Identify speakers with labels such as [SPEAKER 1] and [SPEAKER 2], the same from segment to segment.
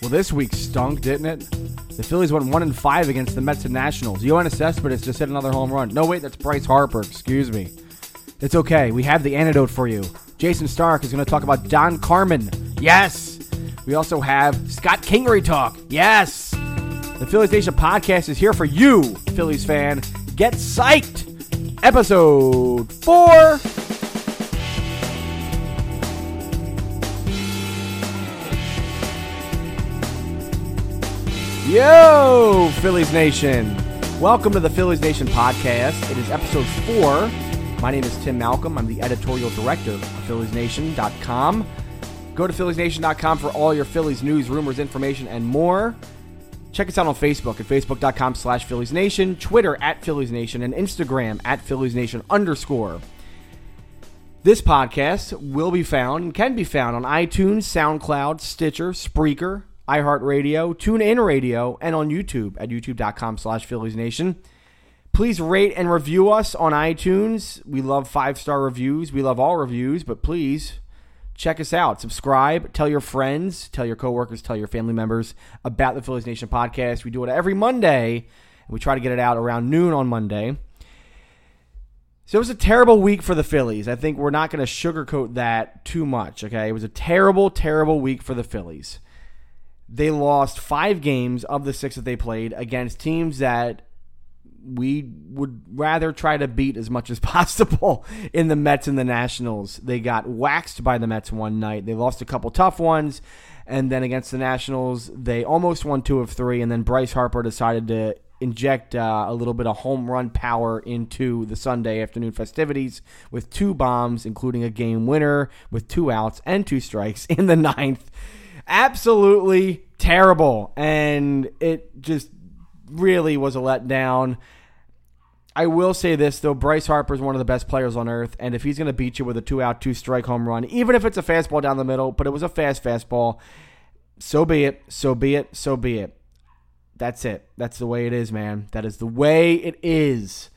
[SPEAKER 1] Well, this week stunk, didn't it? The Phillies went one and five against the Mets and Nationals. Yoenis Cespedes just hit another home run. No, wait, that's Bryce Harper. Excuse me. It's okay. We have the antidote for you. Jayson Stark is going to talk about Don Carman. Yes. We also have Scott Kingery talk. Yes. The Phillies Nation podcast is here for you, Phillies fan. Get psyched. Episode four. Yo, Phillies Nation. Welcome to the Phillies Nation podcast. It is episode four. My name is Tim Malcolm. I'm the editorial director of PhilliesNation.com. Go to PhilliesNation.com for all your Phillies news, rumors, information, and more. Check us out on Facebook at Facebook.com slash Phillies Nation, Twitter at Phillies Nation, and Instagram at Phillies Nation underscore. This podcast will be found and can be found on iTunes, SoundCloud, Stitcher, Spreaker, iHeartRadio, TuneIn Radio, and on YouTube at youtube.com slash Phillies Nation. Please rate and review us on iTunes. We love five-star reviews. We love all reviews, but please check us out. Subscribe, tell your friends, tell your coworkers, tell your family members about the Phillies Nation podcast. We do it every Monday, and we try to get it out around noon on Monday. So it was a terrible week for the Phillies. I think we're not going to sugarcoat that too much, okay? It was a terrible, terrible week for the Phillies they lost five games of the six that they played against teams that we would rather try to beat as much as possible in the Mets and the Nationals. They got waxed by the Mets one night. They lost a couple tough ones. And then against the Nationals, they almost won two of three. And then Bryce Harper decided to inject uh, a little bit of home run power into the Sunday afternoon festivities with two bombs, including a game winner with two outs and two strikes in the ninth absolutely terrible. And it just really was a letdown. I will say this though, Bryce Harper is one of the best players on earth, and if he's going to beat you with a two-out, two-strike home run, even if it's a fastball down the middle, but it was a fast fastball, so be it, so be it, so be it. That's it. That's the way it is, man. That is the way it is.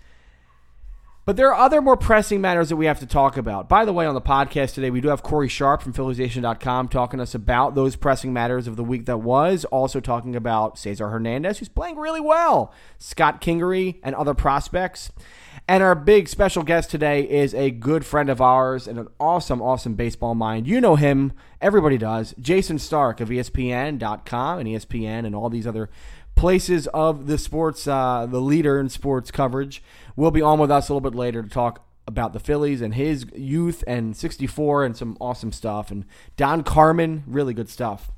[SPEAKER 1] But there are other more pressing matters that we have to talk about. By the way, on the podcast today, we do have Corey Sharp from PhilliesNation.com talking to us about those pressing matters of the week that was. Also talking about Cesar Hernandez, who's playing really well, Scott Kingery, and other prospects. And our big special guest today is a good friend of ours and an awesome, awesome baseball mind. You know him. Everybody does. Jayson Stark of ESPN.com and ESPN and all these other places of the sports, uh, the leader in sports coverage will be on with us a little bit later to talk about the Phillies and his youth and 64 and some awesome stuff. And Don Carman, really good stuff.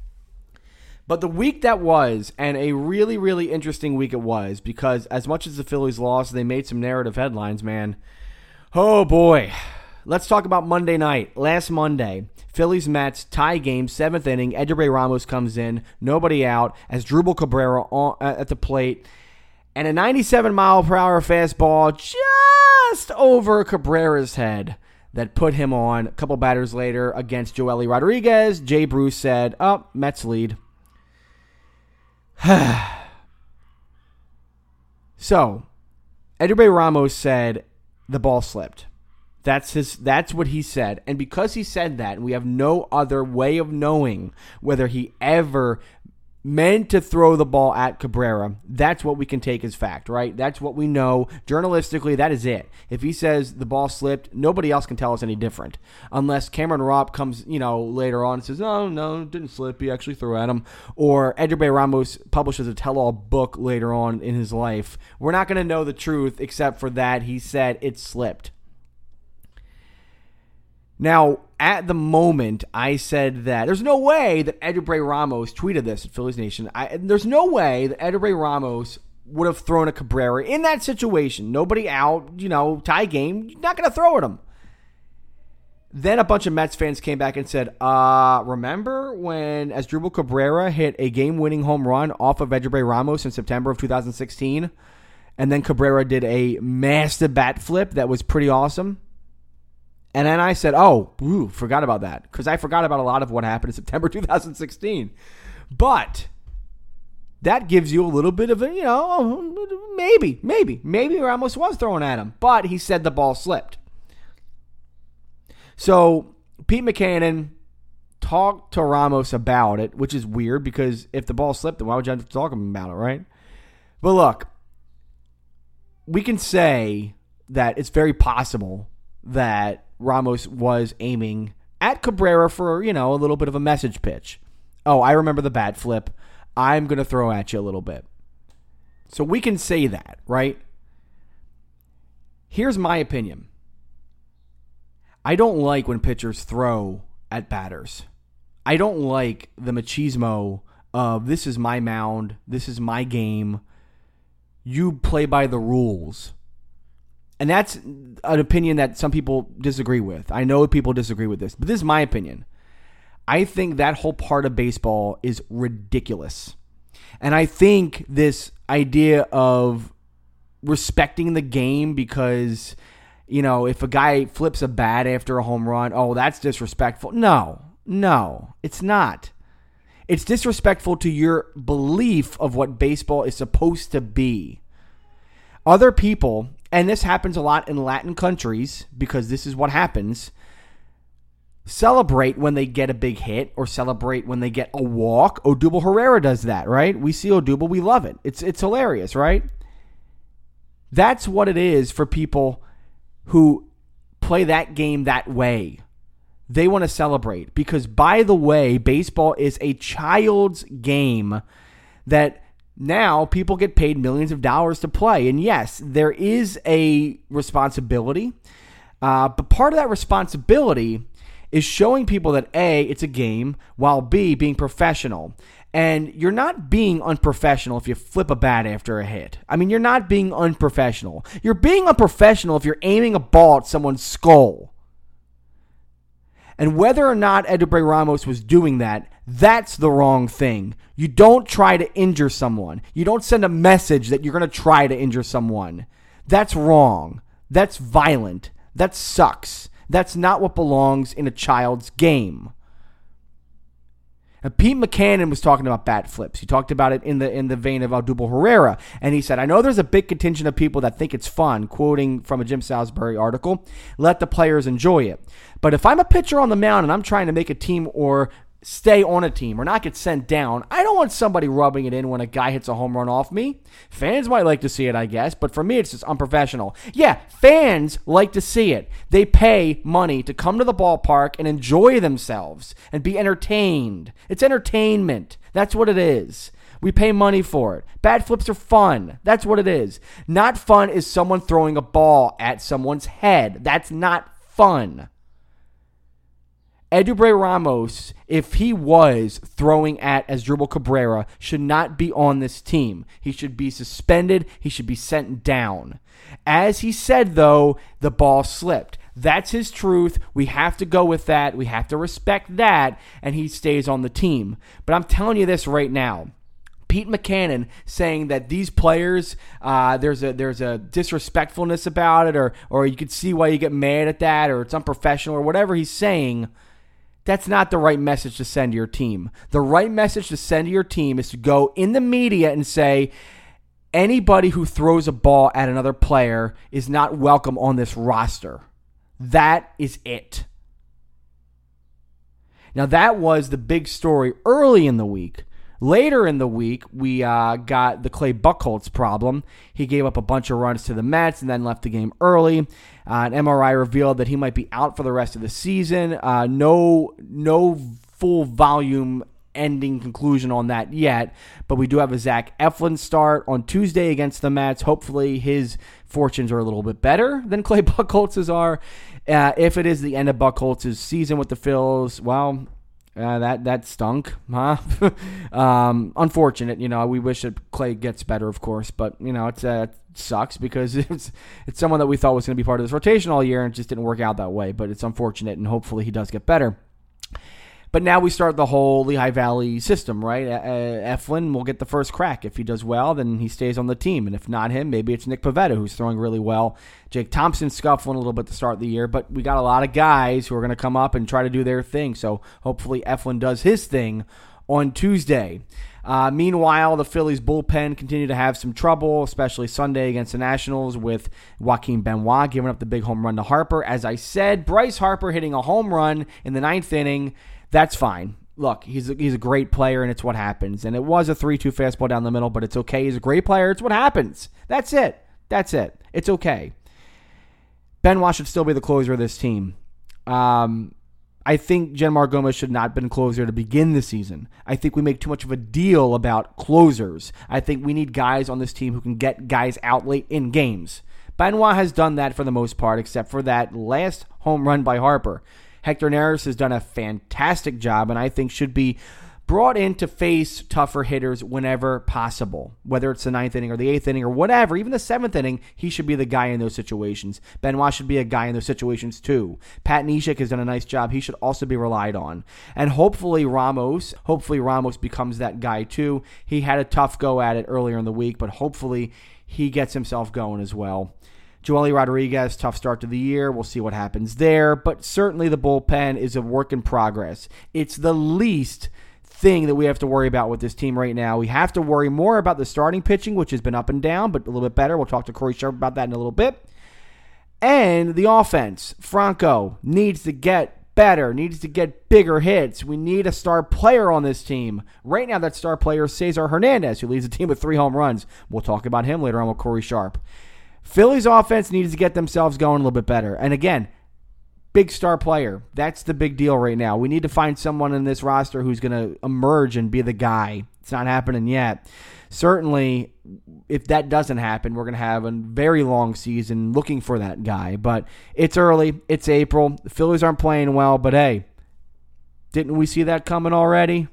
[SPEAKER 1] But the week that was, and a really, really interesting week it was, because as much as the Phillies lost, they made some narrative headlines, man. Oh boy. Let's talk about Monday night. Last Monday, Phillies Mets tie game, seventh inning. Edubray Ramos comes in, nobody out, Asdrubal Cabrera on, uh, at the plate and a 97 mile per hour fastball just over Cabrera's head that put him on. A couple batters later against Joely Rodriguez, Jay Bruce said, "Up, oh, Mets lead." so, Edubray Ramos said the ball slipped. That's his that's what he said. And because he said that, we have no other way of knowing whether he ever meant to throw the ball at Cabrera. That's what we can take as fact, right? That's what we know. Journalistically, that is it. If he says the ball slipped, nobody else can tell us any different. Unless Cameron Rupp comes, you know, later on and says, oh, no, didn't slip. He actually threw at him. Or Edubray Ramos publishes a tell all book later on in his life. We're not going to know the truth except for that he said it slipped. Now, at the moment, I said that there's no way that Edubray Ramos tweeted this at Phillies Nation. I, there's no way that Edubray Ramos would have thrown a Cabrera in that situation. Nobody out, you know, tie game. You're not going to throw at him. Then a bunch of Mets fans came back and said, uh, remember when Asdrubal Cabrera hit a game-winning home run off of Edubray Ramos in September of 2016? And then Cabrera did a massive bat flip that was pretty awesome. And then I said, oh, ooh, forgot about that. Because I forgot about a lot of what happened in September 2016. But that gives you a little bit of a, you know, maybe, maybe, maybe Ramos was throwing at him. But he said the ball slipped. So Pete Mackanin talked to Ramos about it, which is weird because if the ball slipped, then why would you have to talk about it, right? But look, we can say that it's very possible that Ramos was aiming at Cabrera for, you know, a little bit of a message pitch. Oh, I remember the bat flip. I'm going to throw at you a little bit. So we can say that, right? Here's my opinion. I don't like when pitchers throw at batters. I don't like the machismo of this is my mound, this is my game. You play by the rules. And that's an opinion that some people disagree with. I know people disagree with this, but this is my opinion. I think that whole part of baseball is ridiculous. And I think this idea of respecting the game because, you know, if a guy flips a bat after a home run, oh, that's disrespectful. No, no, it's not. It's disrespectful to your belief of what baseball is supposed to be. Other people, and this happens a lot in Latin countries because this is what happens celebrate when they get a big hit or celebrate when they get a walk. Odubel Herrera does that, right? We see Odubel, we love it. It's it's hilarious, right? That's what it is for people who play that game that way. They want to celebrate because by the way, baseball is a child's game that now people get paid millions of dollars to play. And yes, there is a responsibility. Uh, but part of that responsibility is showing people that A, it's a game, while B, being professional. And you're not being unprofessional if you flip a bat after a hit. I mean, you're not being unprofessional. You're being unprofessional if you're aiming a ball at someone's skull. And whether or not Edubray Ramos was doing that, that's the wrong thing. You don't try to injure someone. You don't send a message that you're going to try to injure someone. That's wrong. That's violent. That sucks. That's not what belongs in a child's game. And Pete Mackanin was talking about bat flips. He talked about it in the in the vein of Odubel Herrera, and he said, "I know there's a big contingent of people that think it's fun." Quoting from a Jim Salisbury article, "Let the players enjoy it." But if I'm a pitcher on the mound and I'm trying to make a team or stay on a team or not get sent down. I don't want somebody rubbing it in when a guy hits a home run off me. Fans might like to see it, I guess, but for me, it's just unprofessional. Yeah, fans like to see it. They pay money to come to the ballpark and enjoy themselves and be entertained. It's entertainment. That's what it is. We pay money for it. Bad flips are fun. That's what it is. Not fun is someone throwing a ball at someone's head. That's not fun. Edubray Ramos, if he was throwing at Asdrubal Cabrera, should not be on this team. He should be suspended. He should be sent down. As he said, though, the ball slipped. That's his truth. We have to go with that. We have to respect that, and he stays on the team. But I'm telling you this right now. Pete Mackanin saying that these players, uh, there's a there's a disrespectfulness about it, or or you could see why you get mad at that, or it's unprofessional, or whatever he's saying. That's not the right message to send to your team. The right message to send to your team is to go in the media and say, anybody who throws a ball at another player is not welcome on this roster. That is it. Now, that was the big story early in the week. Later in the week, we uh, got the Clay Buchholz problem. He gave up a bunch of runs to the Mets and then left the game early. Uh, an MRI revealed that he might be out for the rest of the season. Uh, no, no full volume ending conclusion on that yet, but we do have a Zach Eflin start on Tuesday against the Mets. Hopefully, his fortunes are a little bit better than Clay Buchholz's are. Uh, if it is the end of Buchholz's season with the Phils, well, uh, that that stunk, huh? um, unfortunate, you know. We wish that Clay gets better, of course, but you know it's uh, it sucks because it's it's someone that we thought was going to be part of this rotation all year and just didn't work out that way. But it's unfortunate, and hopefully he does get better. But now we start the whole Lehigh Valley system, right? Eflin will get the first crack. If he does well, then he stays on the team. And if not him, maybe it's Nick Pivetta, who's throwing really well. Jake Thompson scuffling a little bit to start the year, but we got a lot of guys who are going to come up and try to do their thing. So hopefully Eflin does his thing on Tuesday. Uh, meanwhile, the Phillies bullpen continue to have some trouble, especially Sunday against the Nationals with Joaquin Benoit giving up the big home run to Harper. As I said, Bryce Harper hitting a home run in the ninth inning That's fine. Look, he's a, he's a great player, and it's what happens. And it was a three-two fastball down the middle, but it's okay. He's a great player. It's what happens. That's it. That's it. It's okay. Benoit should still be the closer of this team. Um, I think Jeanmar Gomez should not have been closer to begin the season. I think we make too much of a deal about closers. I think we need guys on this team who can get guys out late in games. Benoit has done that for the most part, except for that last home run by Harper. Hector Neris has done a fantastic job, and I think should be brought in to face tougher hitters whenever possible. Whether it's the ninth inning or the eighth inning or whatever, even the seventh inning, he should be the guy in those situations. Benoit should be a guy in those situations too. Pat Neshek has done a nice job. He should also be relied on. And hopefully Ramos, hopefully Ramos becomes that guy too. He had a tough go at it earlier in the week, but hopefully he gets himself going as well. Joely Rodriguez, tough start to the year. We'll see what happens there. But certainly the bullpen is a work in progress. It's the least thing that we have to worry about with this team right now. We have to worry more about the starting pitching, which has been up and down, but a little bit better. We'll talk to Corey Sharp about that in a little bit. And the offense. Franco needs to get better, needs to get bigger hits. We need a star player on this team. Right now, that star player is Cesar Hernandez, who leads the team with three home runs. We'll talk about him later on with Corey Sharp. Philly's offense needs to get themselves going a little bit better. And again, big star player. That's the big deal right now. We need to find someone in this roster who's going to emerge and be the guy. It's not happening yet. Certainly, if that doesn't happen, we're going to have a very long season looking for that guy. But it's early. It's April. The Phillies aren't playing well, but hey, didn't we see that coming already?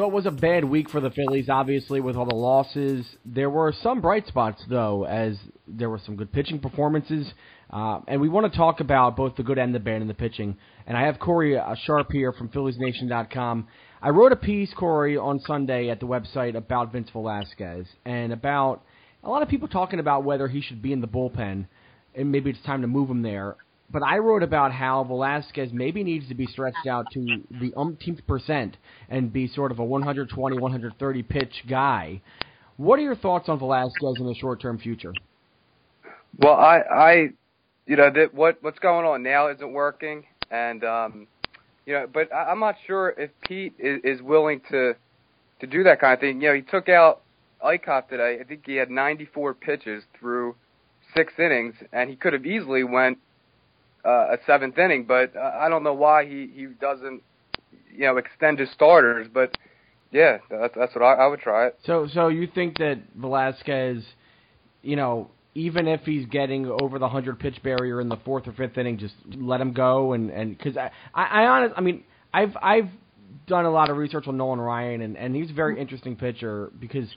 [SPEAKER 1] So it was a bad week for the Phillies, obviously, with all the losses. There were some bright spots, though, as there were some good pitching performances. Uh, and we want to talk about both the good and the bad in the pitching. And I have Corey uh, Sharp here from PhilliesNation.com. I wrote a piece, Corey, on Sunday at the website about Vince Velasquez and about a lot of people talking about whether he should be in the bullpen and maybe it's time to move him there but I wrote about how Velasquez maybe needs to be stretched out to the umpteenth percent and be sort of a 120, 130 pitch guy. What are your thoughts on Velasquez in the short term future?
[SPEAKER 2] Well, I, I, you know, that what what's going on now isn't working, and um, you know, but I, I'm not sure if Pete is, is willing to to do that kind of thing. You know, he took out Eickhoff today. I think he had 94 pitches through six innings, and he could have easily went uh, a seventh inning, but I don't know why he he doesn't you know extend his starters. But yeah, that's that's what I, I would try it.
[SPEAKER 1] So so you think that Velasquez, you know, even if he's getting over the hundred pitch barrier in the fourth or fifth inning, just let him go and and because I I, I honest I mean I've I've done a lot of research on Nolan Ryan and and he's a very interesting pitcher because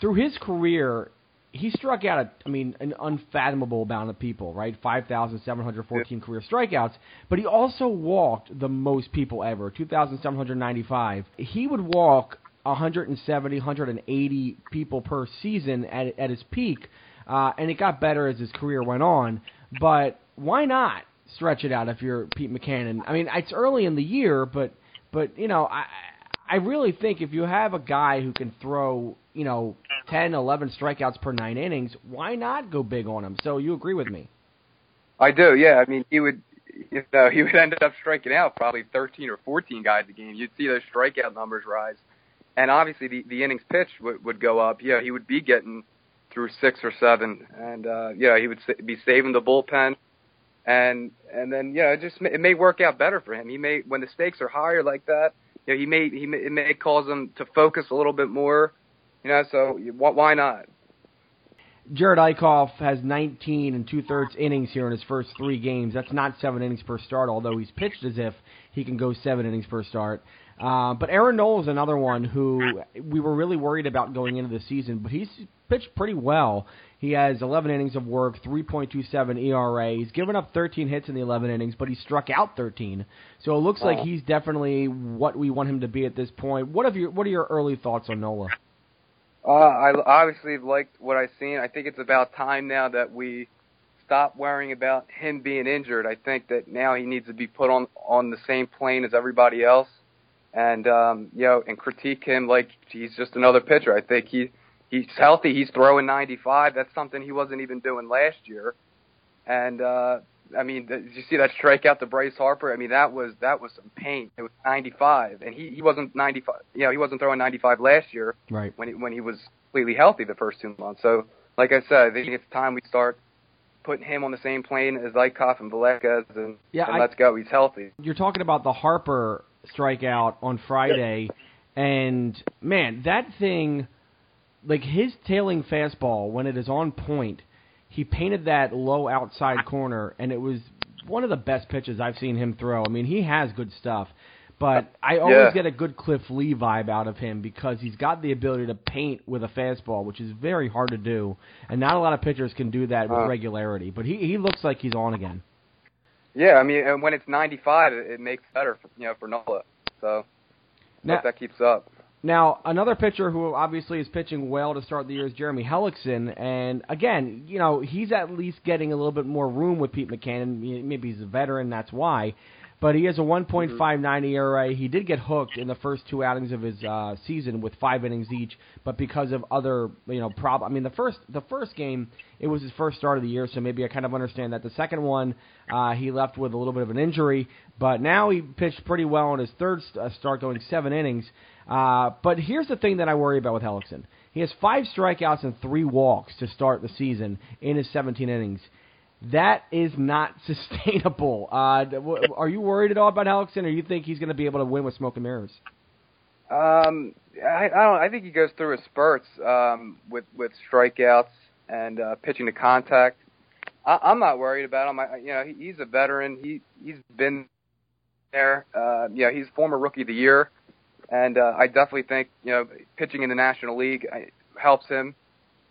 [SPEAKER 1] through his career he struck out, a, I mean, an unfathomable amount of people, right? 5,714 career strikeouts, but he also walked the most people ever, 2,795. He would walk 170, 180 people per season at, at his peak, uh, and it got better as his career went on. But why not stretch it out if you're Pete Mackanin? I mean, it's early in the year, but but you know, I I really think if you have a guy who can throw, you know, 10, 11 strikeouts per nine innings, why not go big on him? So you agree with me?
[SPEAKER 2] I do. Yeah. I mean, he would, you know, he would end up striking out probably 13 or 14 guys a game. You'd see those strikeout numbers rise, and obviously the the innings pitched would, would go up. Yeah, he would be getting through six or seven, and uh, yeah, he would be saving the bullpen, and and then yeah, it just it may work out better for him. He may when the stakes are higher like that, you know, he may he may, it may cause him to focus a little bit more you know, so why not?
[SPEAKER 1] Jerad Eickhoff has 19 and two thirds innings here in his first three games. That's not seven innings per start, although he's pitched as if he can go seven innings per start. Uh, but Aaron Nola is another one who we were really worried about going into the season, but he's pitched pretty well. He has 11 innings of work, 3.27 ERA. He's given up 13 hits in the 11 innings, but he struck out 13. So it looks like he's definitely what we want him to be at this point. What have your What are your early thoughts on Nola?
[SPEAKER 2] Uh, I obviously liked what I've seen. I think it's about time now that we stop worrying about him being injured. I think that now he needs to be put on on the same plane as everybody else, and um, you know, and critique him like he's just another pitcher. I think he he's healthy. He's throwing 95. That's something he wasn't even doing last year. and uh, I mean, did you see that strikeout to Bryce Harper? I mean, that was that was some pain. It was 95, and he he wasn't 95. You know, he wasn't throwing 95 last year.
[SPEAKER 1] Right.
[SPEAKER 2] When he when he was completely healthy the first two months. So, like I said, I think it's time we start putting him on the same plane as Eickhoff and Velasquez, and,
[SPEAKER 1] Yeah,
[SPEAKER 2] and
[SPEAKER 1] I-
[SPEAKER 2] let's go. He's healthy.
[SPEAKER 1] You're talking about the Harper strikeout on Friday, and man, that thing, like his tailing fastball when it is on point, he painted that low outside corner, and it was one of the best pitches I've seen him throw. I mean, he has good stuff. But I always
[SPEAKER 2] Yeah.
[SPEAKER 1] get a good Cliff Lee vibe out of him because he's got the ability to paint with a fastball, which is very hard to do, and not a lot of pitchers can do that with
[SPEAKER 2] Uh.
[SPEAKER 1] regularity. But he he looks like he's on again.
[SPEAKER 2] Yeah, I mean, and when it's 95, it, it makes better, for, you know, for Nola. So
[SPEAKER 1] Now-
[SPEAKER 2] hope that keeps up.
[SPEAKER 1] Now, another pitcher who obviously is pitching well to start the year is Jeremy Hellickson, and again, you know, he's at least getting a little bit more room with Pete Mackanin. Maybe he's a veteran, that's why. But he has a 1.59 ERA. He did get hooked in the first two outings of his uh, season with five innings each, but because of other, you know, prob. I mean, the first the first game it was his first start of the year, so maybe I kind of understand that. The second one, uh, he left with a little bit of an injury, but now he pitched pretty well in his third st- uh, start, going seven innings. Uh, but here's the thing that I worry about with Hellickson. He has five strikeouts and three walks to start the season in his 17 innings. That is not sustainable. Uh, are you worried at all about Hellickson, or you think he's going to be able to win with smoke and mirrors?
[SPEAKER 2] Um, I, I don't. I think he goes through his spurts um, with with strikeouts and uh, pitching to contact. I, I'm not worried about him. I, you know, he, he's a veteran. He he's been there. Uh, yeah, he's former rookie of the year, and uh, I definitely think you know pitching in the National League helps him.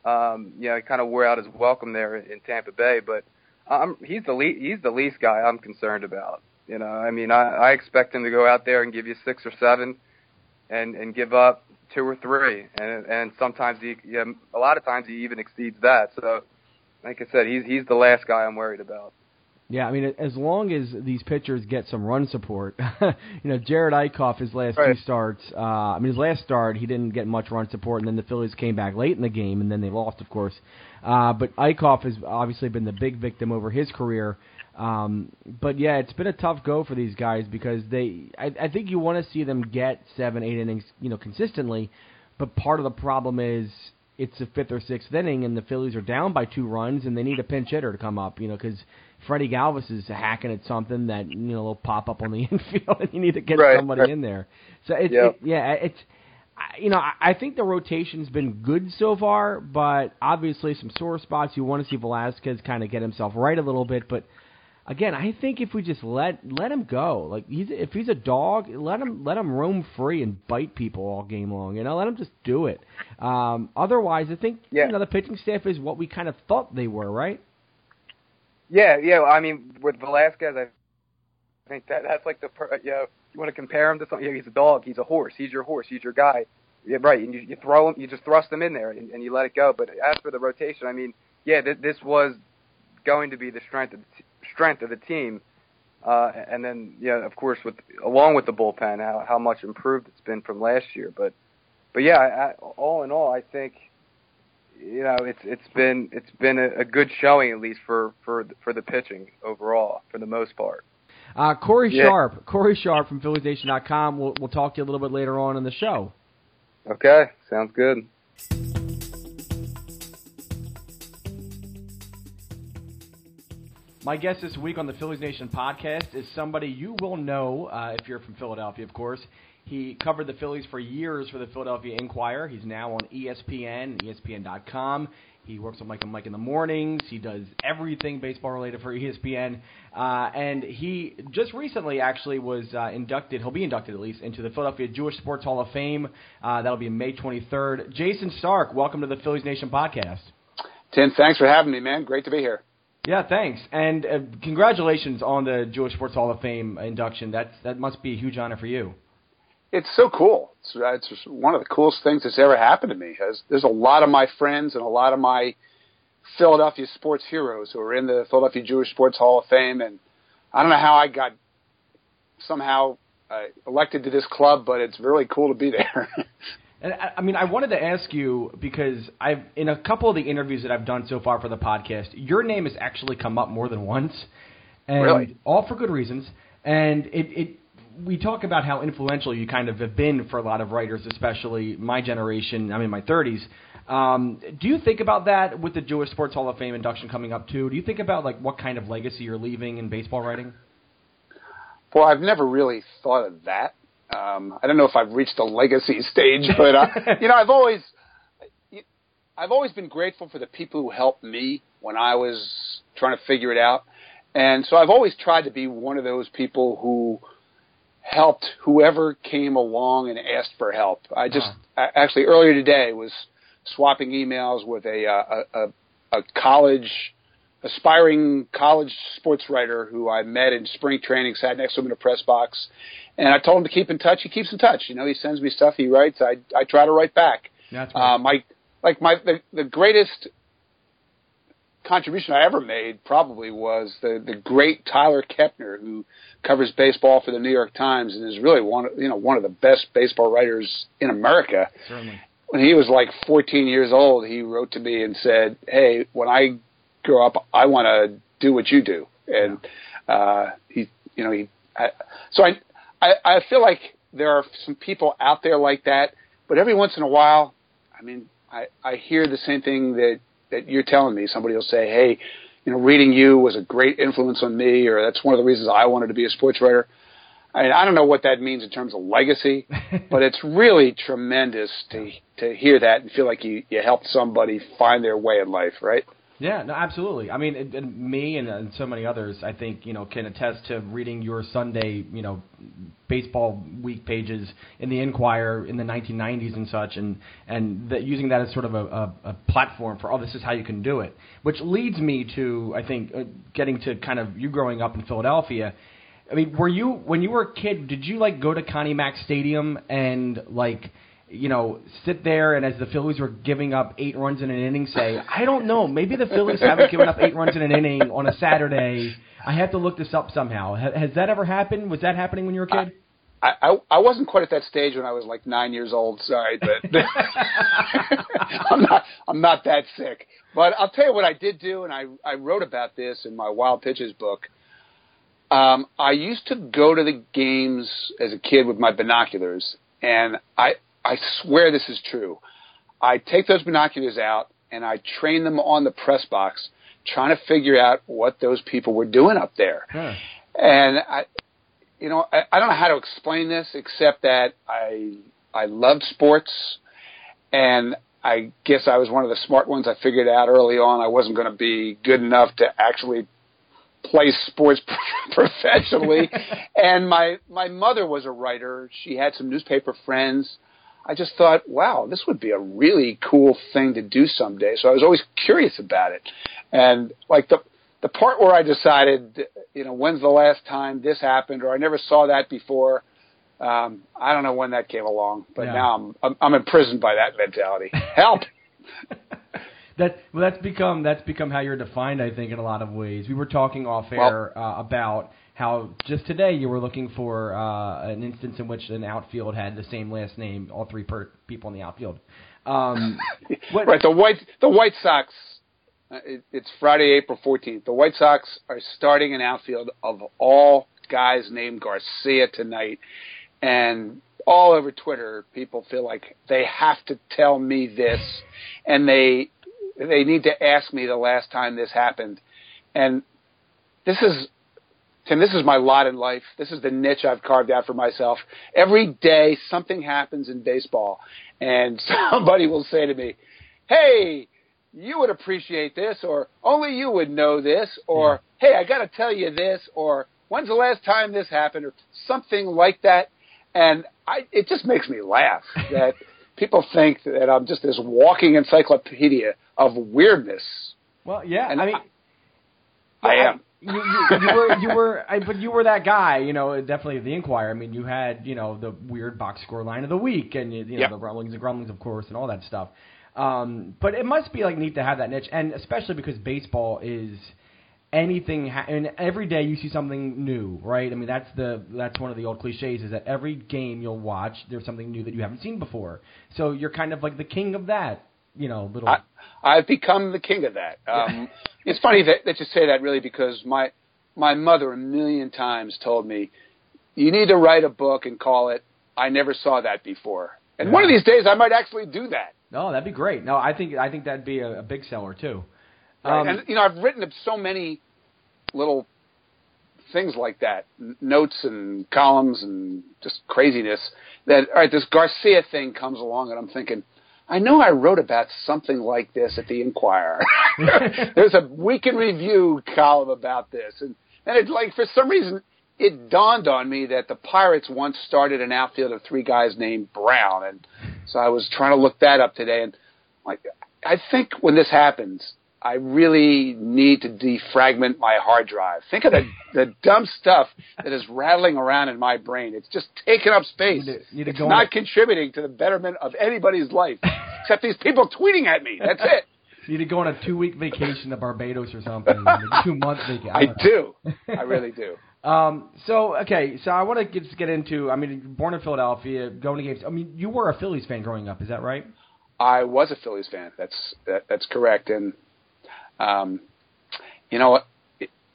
[SPEAKER 2] Um, you know, he kind of wore out his welcome there in Tampa Bay, but um, he's the le- he's the least guy I'm concerned about. You know, I mean, I, I expect him to go out there and give you six or seven and and give up two or three, and and sometimes he, yeah, a lot of times he even exceeds that. So, like I said, he's he's the last guy I'm worried about.
[SPEAKER 1] Yeah, I mean, as long as these pitchers get some run support, you know, Jerad Eickhoff, his last
[SPEAKER 2] Right.
[SPEAKER 1] two starts, uh, I mean, his last start, he didn't get much run support, and then the Phillies came back late in the game, and then they lost, of course. Uh, but Eickhoff has obviously been the big victim over his career. Um, but yeah, it's been a tough go for these guys because they, I, I think you want to see them get seven, eight innings, you know, consistently. But part of the problem is it's the fifth or sixth inning, and the Phillies are down by two runs, and they need a pinch hitter to come up, you know, because Freddie Galvis is hacking at something that you know will pop up on the infield, and you need to get
[SPEAKER 2] Right,
[SPEAKER 1] somebody
[SPEAKER 2] right.
[SPEAKER 1] in there. So it's
[SPEAKER 2] Yep.
[SPEAKER 1] it, yeah, it's you know I, I think the rotation's been good so far, but obviously some sore spots. You want to see Velasquez kind of get himself right a little bit, but again, I think if we just let let him go, like he's if he's a dog, let him let him roam free and bite people all game long. You know, let him just do it. Um, otherwise, I think
[SPEAKER 2] Yeah.
[SPEAKER 1] you know the pitching staff is what we kind of thought they were, right?
[SPEAKER 2] Yeah, yeah. I mean, with Velasquez, I think that that's like the per, you know you want to compare him to something. Know, he's a dog. He's a horse. He's your horse. He's your guy. Yeah, right. And you, you throw him. You just thrust him in there and, and you let it go. But as for the rotation, I mean, yeah, th- this was going to be the strength of the t- strength of the team. Uh, and then, yeah, of course, with along with the bullpen, how how much improved it's been from last year. But but yeah, I, all in all, I think you know it's it's been it's been a, a good showing at least for for for the pitching overall for the most part.
[SPEAKER 1] Uh, Corey
[SPEAKER 2] Yeah.
[SPEAKER 1] Sharp, Corey Sharp from PhilliesNation.com. We'll we'll talk to you a little bit later on in the show.
[SPEAKER 2] Okay, sounds good.
[SPEAKER 1] My guest this week on the Phillies Nation podcast is somebody you will know uh, if you're from Philadelphia, of course. He covered the Phillies for years for the Philadelphia Inquirer. He's now on ESPN, ESPN.com. He works with Mike and Mike in the mornings. He does everything baseball related for ESPN. Uh, and he just recently actually was uh, inducted, he'll be inducted at least, into the Philadelphia Jewish Sports Hall of Fame. Uh, that'll be May 23rd. Jayson Stark, welcome to the Phillies Nation podcast.
[SPEAKER 3] Tim, thanks for having me, man. Great to be here.
[SPEAKER 1] Yeah, thanks, and uh, congratulations on the Jewish Sports Hall of Fame induction. That's that must be a huge honor for you.
[SPEAKER 3] It's so cool. It's, uh, it's one of the coolest things that's ever happened to me. There's, there's a lot of my friends and a lot of my Philadelphia sports heroes who are in the Philadelphia Jewish Sports Hall of Fame, and I don't know how I got somehow uh, elected to this club, but it's really cool to be there.
[SPEAKER 1] And I, I mean, I wanted to ask you because I've in a couple of the interviews that I've done so far for the podcast, your name has actually come up more than once, and
[SPEAKER 3] Really?
[SPEAKER 1] all for good reasons. And it, it we talk about how influential you kind of have been for a lot of writers, especially my generation. I'm in my 30s. Um, do you think about that with the Jewish Sports Hall of Fame induction coming up too? Do you think about like what kind of legacy you're leaving in baseball writing?
[SPEAKER 3] Well, I've never really thought of that. Um, I don't know if I've reached the legacy stage, but uh, you know, I've always, I've always been grateful for the people who helped me when I was trying to figure it out, and so I've always tried to be one of those people who helped whoever came along and asked for help. I just I, actually earlier today was swapping emails with a uh, a, a, college aspiring college sports writer who I met in spring training, sat next to him in a press box, and I told him to keep in touch. He keeps in touch. You know, he sends me stuff. He writes. I I try to write back.
[SPEAKER 1] That's.
[SPEAKER 3] Uh, my like my the, the greatest contribution I ever made probably was the the great Tyler Kepner who covers baseball for the New York Times and is really one of, you know one of the best baseball writers in America.
[SPEAKER 1] Certainly.
[SPEAKER 3] When he was like 14 years old, he wrote to me and said, "Hey, when I grow up, I want to do what you do." And uh, he, you know, he. I, so I, I, I feel like there are some people out there like that, but every once in a while, I mean, I, I hear the same thing that that you're telling me. Somebody will say, "Hey, you know, reading you was a great influence on me," or "That's one of the reasons I wanted to be a sports writer." I mean, I don't know what that means in terms of legacy, but it's really tremendous to to hear that and feel like you you helped somebody find their way in life, right?
[SPEAKER 1] Yeah, no, absolutely. I mean, and, and me and, and so many others, I think, you know, can attest to reading your Sunday, you know, baseball week pages in the Inquirer in the 1990s and such, and and that using that as sort of a, a, a platform for, oh, this is how you can do it. Which leads me to, I think, uh, getting to kind of you growing up in Philadelphia. I mean, were you when you were a kid? Did you like go to Connie Mack Stadium and like? You know, sit there and as the Phillies were giving up eight runs in an inning, say, I don't know, maybe the Phillies haven't given up eight runs in an inning on a Saturday. I have to look this up somehow. Ha- has that ever happened? Was that happening when you were a kid?
[SPEAKER 3] I, I I wasn't quite at that stage when I was like nine years old. Sorry, but I'm not I'm not that sick. But I'll tell you what I did do, and I I wrote about this in my Wild Pitches book. Um, I used to go to the games as a kid with my binoculars, and I I swear this is true. I take those binoculars out and I train them on the press box, trying to figure out what those people were doing up there.
[SPEAKER 1] Huh.
[SPEAKER 3] And I, you know, I, I don't know how to explain this except that I I loved sports, and I guess I was one of the smart ones. I figured out early on I wasn't going to be good enough to actually play sports professionally. and my my mother was a writer. She had some newspaper friends. I just thought, wow, this would be a really cool thing to do someday. So I was always curious about it. And like the the part where I decided, you know, when's the last time this happened, or I never saw that before. Um, I don't know when that came along, but
[SPEAKER 1] Yeah.
[SPEAKER 3] now I'm, I'm I'm imprisoned by that mentality. Help!
[SPEAKER 1] That well, that's become that's become how you're defined, I think, in a lot of ways. We were talking off air uh, about how just today you were looking for uh, an instance in which an outfield had the same last name, all three per- people in the outfield. Um, what-
[SPEAKER 3] right. The White the White Sox. Uh, it, it's Friday, April 14th. The White Sox are starting an outfield of all guys named Garcia tonight, and all over Twitter, people feel like they have to tell me this, and they they need to ask me the last time this happened, and this is Tim, this is my lot in life. This is the niche I've carved out for myself. Every day something happens in baseball and somebody will say to me, Hey, you would appreciate this or only you would know this or hey, I gotta tell you this or when's the last time this happened or something like that. And I it just makes me laugh that people think that I'm just this walking encyclopedia of weirdness.
[SPEAKER 1] well, yeah,
[SPEAKER 3] And
[SPEAKER 1] I mean,
[SPEAKER 3] I am.
[SPEAKER 1] You, you, you were you were I, but you were that guy, you know, definitely the Inquirer. I mean, you had you know the weird box score line of the week, and you, you know
[SPEAKER 3] Yep.
[SPEAKER 1] the rumblings and grumblings, of course, and all that stuff. Um, but it must be like neat to have that niche, and especially because baseball is anything. Ha- and every day you see something new, right? I mean, that's the that's one of the old cliches is that every game you'll watch, there's something new that you haven't seen before. So you're kind of like the king of that, you know, little.
[SPEAKER 3] I, I've become the king of that. Um, it's funny that, that you say that, really, because my my mother a million times told me, "You need to write a book and call it I never saw that before." And
[SPEAKER 1] Yeah.
[SPEAKER 3] one of these days, I might actually do that.
[SPEAKER 1] No, that'd be great. No, I think I think that'd be a, a big seller too.
[SPEAKER 3] Right?
[SPEAKER 1] Um,
[SPEAKER 3] and you know, I've written up so many little things like that, n- notes and columns and just craziness. That all right, this Garcia thing comes along, and I'm thinking, I know I wrote about something like this at the Inquirer. There's a week in review column about this, and and it like for some reason it dawned on me that the Pirates once started an outfield of three guys named Brown, and so I was trying to look that up today, and like I think when this happens, I really need to defragment my hard drive. Think of the the dumb stuff that is rattling around in my brain. It's just taking up space.
[SPEAKER 1] Need to- need to
[SPEAKER 3] it's not
[SPEAKER 1] on-
[SPEAKER 3] contributing to the betterment of anybody's life, except these people tweeting at me. That's it.
[SPEAKER 1] You need to go on a two week vacation to Barbados or something. two month vacation.
[SPEAKER 3] I
[SPEAKER 1] don't
[SPEAKER 3] do. I really do.
[SPEAKER 1] Um, so okay, so I want to get, just get into. I mean, born in Philadelphia, going to games. I mean, you were a Phillies fan growing up, is that right?
[SPEAKER 3] I was a Phillies fan. That's that, that's correct. And um, you know.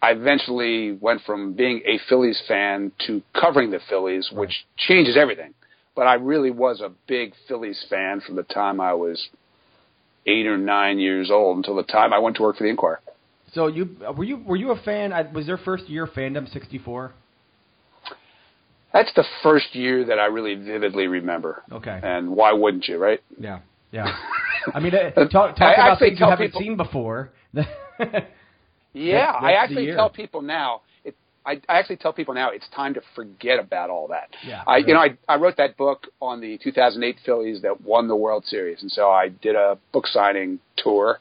[SPEAKER 3] I eventually went from being a Phillies fan to covering the Phillies, which changes everything. But I really was a big Phillies fan from the time I was eight or nine years old until the time I went to work for the Inquirer.
[SPEAKER 1] So you were you were you a fan? Was their first year fandom sixty four?
[SPEAKER 3] That's the first year that I really vividly remember.
[SPEAKER 1] Okay.
[SPEAKER 3] And why wouldn't you, right?
[SPEAKER 1] Yeah, yeah. I mean, uh, talk, talk
[SPEAKER 3] I
[SPEAKER 1] about things you haven't
[SPEAKER 3] people-
[SPEAKER 1] seen before.
[SPEAKER 3] Yeah,
[SPEAKER 1] That-
[SPEAKER 3] I actually tell people now. It, I, I actually tell people now it's time to forget about all that.
[SPEAKER 1] Yeah,
[SPEAKER 3] I, you know, I, I wrote that book on the 2008 Phillies that won the World Series, and so I did a book signing tour,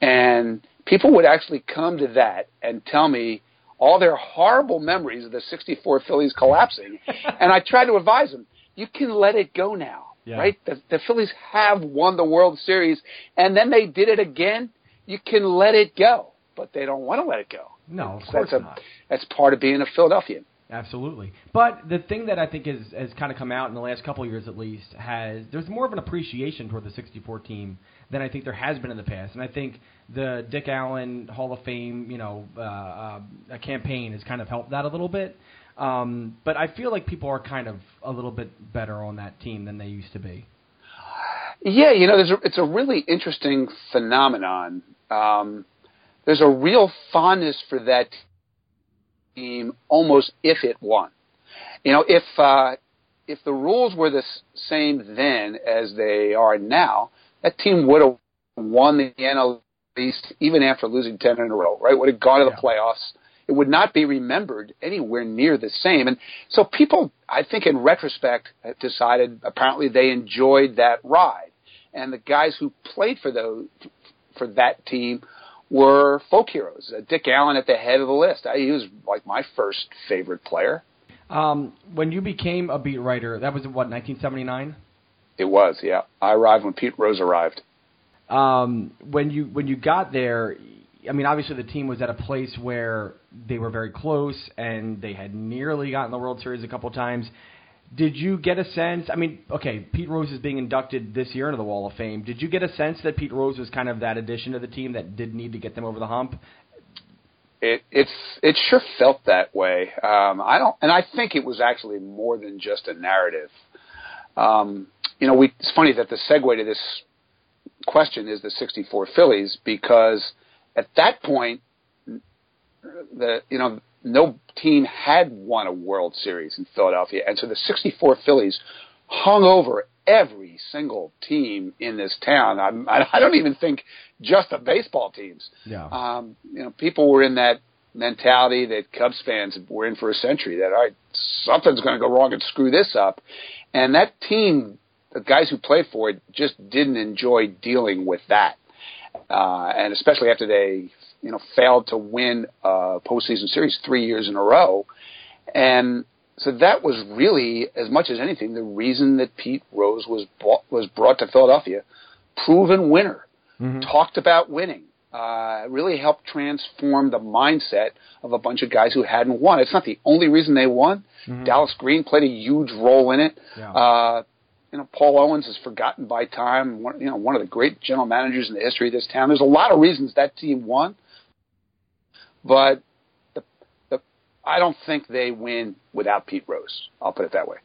[SPEAKER 3] and people would actually come to that and tell me all their horrible memories of the 64 Phillies collapsing, and I tried to advise them, you can let it go now.
[SPEAKER 1] Yeah.
[SPEAKER 3] Right? The, the Phillies have won the World Series, and then they did it again. You can let it go, but they don't want to let it go.
[SPEAKER 1] no, of course
[SPEAKER 3] that's a,
[SPEAKER 1] not.
[SPEAKER 3] That's part of being a Philadelphian.
[SPEAKER 1] Absolutely. But the thing that I think is, has kind of come out in the last couple of years at least has there's more of an appreciation toward the 64 team than I think there has been in the past. And I think the Dick Allen Hall of Fame, you know, uh, uh, campaign has kind of helped that a little bit. Um, but I feel like people are kind of a little bit better on that team than they used to be.
[SPEAKER 3] Yeah, you know, there's a, it's a really interesting phenomenon. Um, there's a real fondness for that team, almost if it won. You know, if uh, if the rules were the same then as they are now, that team would have won the NL East even after losing ten in a row. Right? Would have gone to the
[SPEAKER 1] Yeah.
[SPEAKER 3] playoffs. It would not be remembered anywhere near the same. And so people, I think, in retrospect, have decided apparently they enjoyed that ride. And the guys who played for those for that team were folk heroes. Uh, Dick Allen at the head of the list. I, he was like my first favorite player.
[SPEAKER 1] Um, when you became a beat writer, that was what 1979.
[SPEAKER 3] It was, yeah. I arrived when Pete Rose arrived.
[SPEAKER 1] um, when you when you got there, I mean, obviously the team was at a place where they were very close and they had nearly gotten the World Series a couple times. Did you get a sense? I mean, okay, Pete Rose is being inducted this year into the Wall of Fame. Did you get a sense that Pete Rose was kind of that addition to the team that did need to get them over the hump?
[SPEAKER 3] It it's it sure felt that way. Um, I don't, and I think it was actually more than just a narrative. Um, you know, we, it's funny that the segue to this question is the '64 Phillies because at that point, the you know no team had won a World Series in Philadelphia, and so the '64 Phillies hung over every single team in this town. I'm, I I don't even think just the baseball teams.
[SPEAKER 1] Yeah.
[SPEAKER 3] Um, you know, people were in that mentality that Cubs fans were in for a century. That all right, something's going to go wrong and screw this up, and that team, the guys who played for it, just didn't enjoy dealing with that, uh, and especially after they, you know, failed to win a postseason series three years in a row, and so that was really, as much as anything, the reason that Pete Rose was brought, was brought to Philadelphia. Proven winner, talked about winning, uh, really helped transform the mindset of a bunch of guys who hadn't won. It's not the only reason they won. Mm-hmm. Dallas Green played a huge role in it. Yeah. Uh, you know, Paul Owens is forgotten by time. One, you know, one of the great general managers in the history of this town. There's a lot of reasons that team won, but the, the, I don't think they win without Pete Rose. I'll put it that way.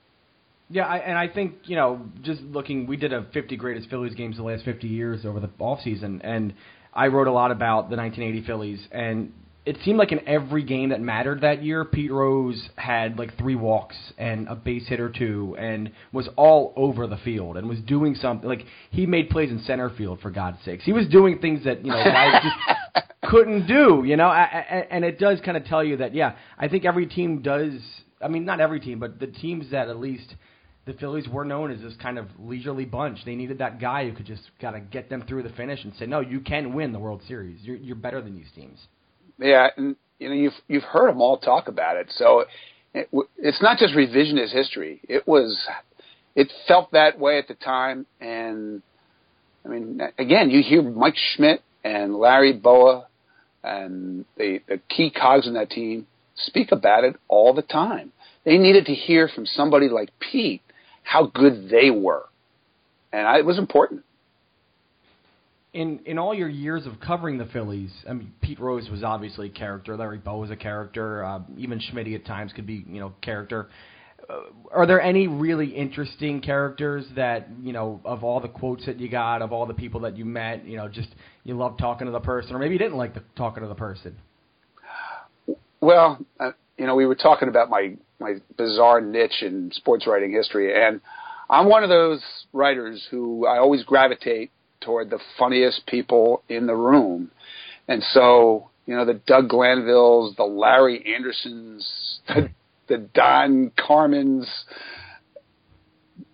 [SPEAKER 1] Yeah, I, and I think you know, just looking, we did a 50 greatest Phillies games the last 50 years over the off season, and I wrote a lot about the 1980 Phillies, and it seemed like in every game that mattered that year, Pete Rose had like three walks and a base hit or two, and was all over the field and was doing something. Like he made plays in center field for God's sakes. He was doing things that you know guys just couldn't do. You know, and it does kind of tell you that yeah, I think every team does. I mean, not every team, but the teams that at least the Phillies were known as this kind of leisurely bunch. They needed that guy who could just kind of get them through the finish and say, "No, you can win the World Series. You're, you're better than these teams."
[SPEAKER 3] Yeah, and you know you've you've heard them all talk about it. So it, it's not just revisionist history. It was it felt that way at the time, and I mean, again, you hear Mike Schmidt and Larry Bowa and the the key cogs in that team speak about it all the time. They needed to hear from somebody like Pete how good they were, and I, it was important
[SPEAKER 1] in in all your years of covering the Phillies, I mean, Pete Rose was obviously a character. Larry Bowa was a character. Uh, even Schmidt at times could be, you know, character. Uh, are there any really interesting characters that you know of all the quotes that you got, of all the people that you met, you know, just you love talking to the person, or maybe you didn't like the, talking to the person?
[SPEAKER 3] Well, uh, you know, we were talking about my my bizarre niche in sports writing history, and I'm one of those writers who I always gravitate toward the funniest people in the room. And so, you know, the Doug Glanvilles, the Larry Andersens, the, the Don Carmans,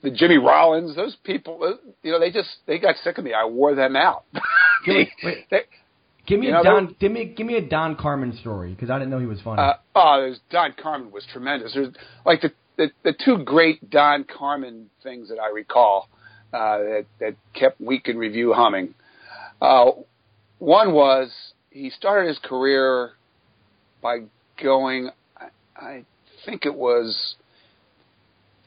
[SPEAKER 3] the Jimmy Rollins, those people, uh, you know, they just, they got sick of me. I wore them out.
[SPEAKER 1] give, me, wait, they, give me a know, Don, give me, give me a Don Carman story because I didn't know he was funny. Uh,
[SPEAKER 3] oh, there's, Don Carman was tremendous. There's like the, the, the two great Don Carman things that I recall uh, that, that kept Week in Review humming. Uh, one was he started his career by going, I, I think it was.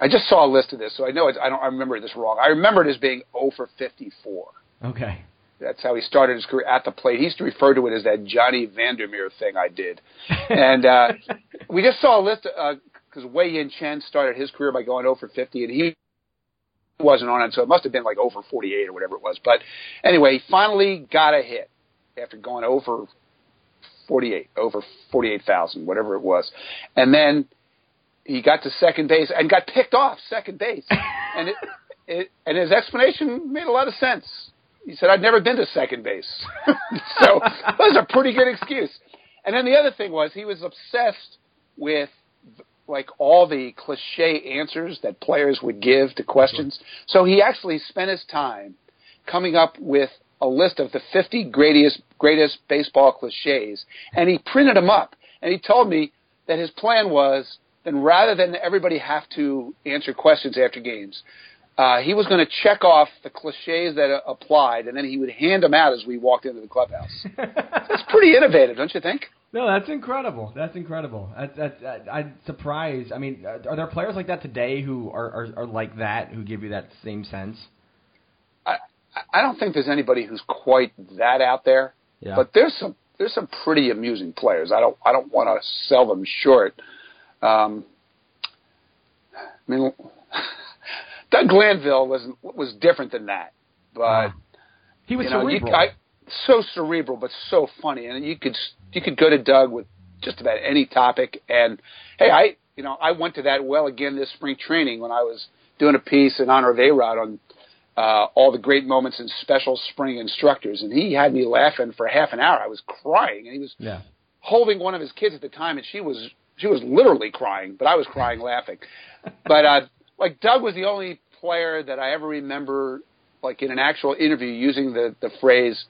[SPEAKER 3] I just saw a list of this, so I know it's, I don't. I remember this wrong. I remember it as being 0 for 54.
[SPEAKER 1] Okay.
[SPEAKER 3] That's how he started his career at the plate. He used to refer to it as that Johnny Vander Meer thing I did. and uh, we just saw a list because uh, Wei Yin Chen started his career by going 0 for 50, and he wasn't on it, so it must have been like over 48 or whatever it was. But anyway, he finally got a hit after going over 48, over 48,000, whatever it was. And then he got to second base and got picked off second base. and it, it, and his explanation made a lot of sense. He said, I'd never been to second base. so that was a pretty good excuse. And then the other thing was he was obsessed with like all the cliche answers that players would give to questions. So he actually spent his time coming up with a list of the 50 greatest greatest baseball cliches, and he printed them up. And he told me that his plan was then rather than everybody have to answer questions after games, uh, he was going to check off the cliches that uh, applied, and then he would hand them out as we walked into the clubhouse. That's pretty innovative, don't you think?
[SPEAKER 1] No, that's incredible. That's incredible. That's, that's, I'm surprised. I mean, are there players like that today who are, are, are like that, who give you that same sense?
[SPEAKER 3] I I don't think there's anybody who's quite that out there. Yeah. But there's some there's some pretty amusing players. I don't I don't want to sell them short. Um, I mean, Doug Glanville was was different than that, but
[SPEAKER 1] he was you know, cerebral. You,
[SPEAKER 3] I, so cerebral, but so funny, and you could you could go to Doug with just about any topic. And hey, I you know I went to that well again this spring training when I was doing a piece in honor of A Rod on uh, all the great moments in special spring instructors, and he had me laughing for half an hour. I was crying, and he was
[SPEAKER 1] yeah.
[SPEAKER 3] holding one of his kids at the time, and she was she was literally crying, but I was crying laughing. But uh, like Doug was the only player that I ever remember, like in an actual interview, using the the phrase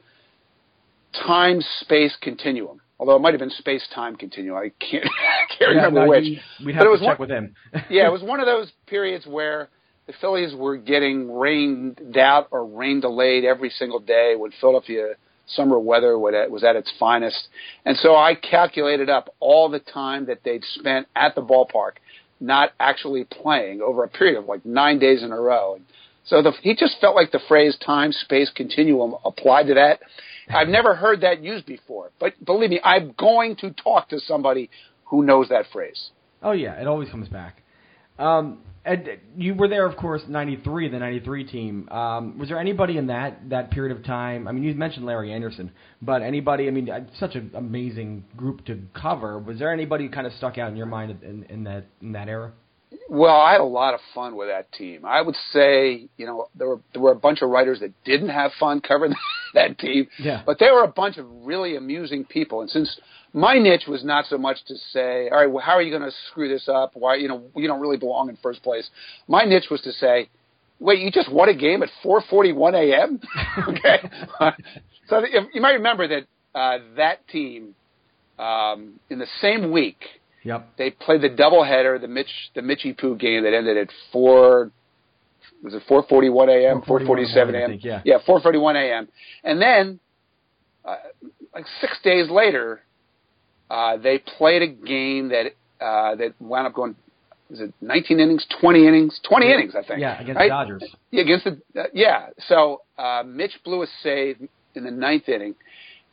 [SPEAKER 3] time space continuum although it might have been space time continuum. I can't I can't yeah, remember no, which.
[SPEAKER 1] we'd have but to check one, with him.
[SPEAKER 3] yeah, it was one of those periods where the Phillies were getting rained out or rain delayed every single day when Philadelphia summer weather was at its finest. And so I calculated up all the time that they'd spent at the ballpark, not actually playing over a period of like nine days in a row. So the, he just felt like the phrase time, space, continuum applied to that. I've never heard that used before, but believe me, I'm going to talk to somebody who knows that phrase.
[SPEAKER 1] Oh yeah, it always comes back. Um, and you were there, of course, '93, the '93 team. Um, was there anybody in that that period of time? I mean, you mentioned Larry Andersen, but anybody? I mean, such an amazing group to cover. Was there anybody kind of stuck out in your mind in, in that in that era?
[SPEAKER 3] Well, I had a lot of fun with that team. I would say, you know, there were there were a bunch of writers that didn't have fun covering that team,
[SPEAKER 1] yeah.
[SPEAKER 3] but there were a bunch of really amusing people. And since my niche was not so much to say, all right, well, how are you going to screw this up? Why, you know, you don't really belong in first place. My niche was to say, wait, you just won a game at 4:41 a.m. okay, so you might remember that uh, that team um, in the same week.
[SPEAKER 1] Yep.
[SPEAKER 3] They played the doubleheader, the Mitch the Mitchy Poo game that ended at four was it 4:41 a.m. 4:47 a.m.
[SPEAKER 1] Yeah.
[SPEAKER 3] Yeah, 4:41 a.m. And then uh, like 6 days later, uh, they played a game that uh, that wound up going. Was it 19 innings, 20 innings, 20
[SPEAKER 1] yeah.
[SPEAKER 3] innings? I think.
[SPEAKER 1] Yeah, against
[SPEAKER 3] right?
[SPEAKER 1] the Dodgers.
[SPEAKER 3] Yeah, against the uh, yeah. So uh, Mitch blew a save in the ninth inning,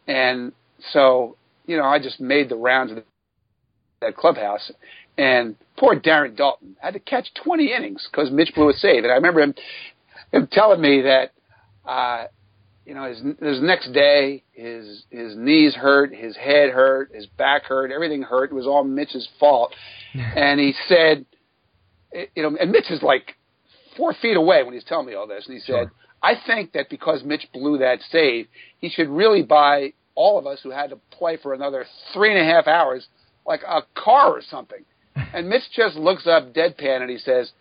[SPEAKER 3] and so you know I just made the rounds of that clubhouse, and poor Darren Daulton had to catch 20 innings because Mitch blew a save, and I remember him him telling me that uh, you know, his his next day, his his knees hurt, his head hurt, his back hurt, everything hurt. It was all Mitch's fault, and he said, you know, and Mitch is like four feet away when he's telling me all this, and he said,
[SPEAKER 1] sure.
[SPEAKER 3] I think that because Mitch blew that save, he should really buy all of us who had to play for another three and a half hours, like a car or something. And Mitch just looks up deadpan and he says,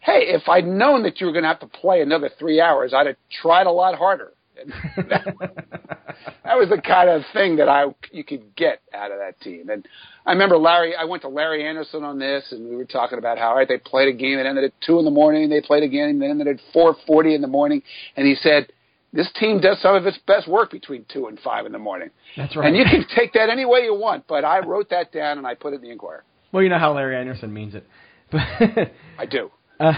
[SPEAKER 3] Hey, if I'd known that you were going to have to play another three hours, I'd have tried a lot harder that, that was the kind of thing that I you could get out of that team. And I remember Larry. I went to Larry Andersen on this, and we were talking about how right they played a game that ended at two in the morning. They played a game that ended at four forty in the morning, and he said. This team does some of its best work between two and five in the morning.
[SPEAKER 1] That's right.
[SPEAKER 3] And you can take that any way you want, but I wrote that down and I put it in the Inquirer.
[SPEAKER 1] Well, you know how Larry Andersen means it.
[SPEAKER 3] I do.
[SPEAKER 1] Uh,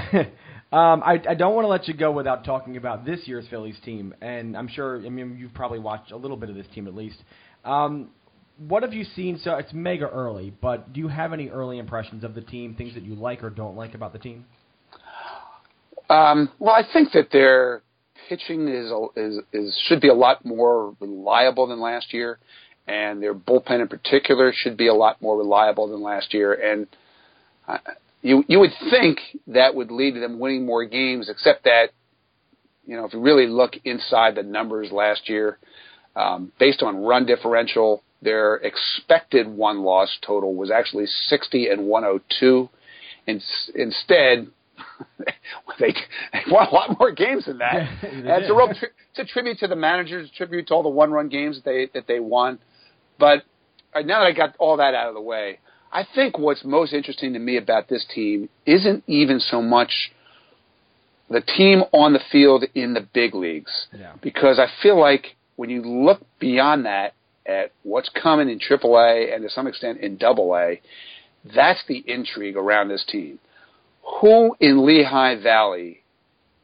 [SPEAKER 1] um, I, I don't want to let you go without talking about this year's Phillies team, and I'm sure I mean you've probably watched a little bit of this team at least. Um, what have you seen? So it's mega early, but do you have any early impressions of the team? Things that you like or don't like about the team?
[SPEAKER 3] Um, well, I think that their pitching is, is is should be a lot more reliable than last year, and their bullpen in particular should be a lot more reliable than last year. And uh, you you would think that would lead to them winning more games, except that you know if you really look inside the numbers last year, um, based on run differential, their expected one loss total was actually 60 and 102. In, instead, they, they won a lot more games than that.
[SPEAKER 1] Yeah,
[SPEAKER 3] and it's a real tri- it's a tribute to the managers, a tribute to all the one run games that they that they won. But uh, now that I got all that out of the way, I think what's most interesting to me about this team isn't even so much the team on the field in the big leagues,
[SPEAKER 1] yeah.
[SPEAKER 3] because I feel like when you look beyond that at what's coming in AAA and to some extent in AA, that's the intrigue around this team. Who in Lehigh Valley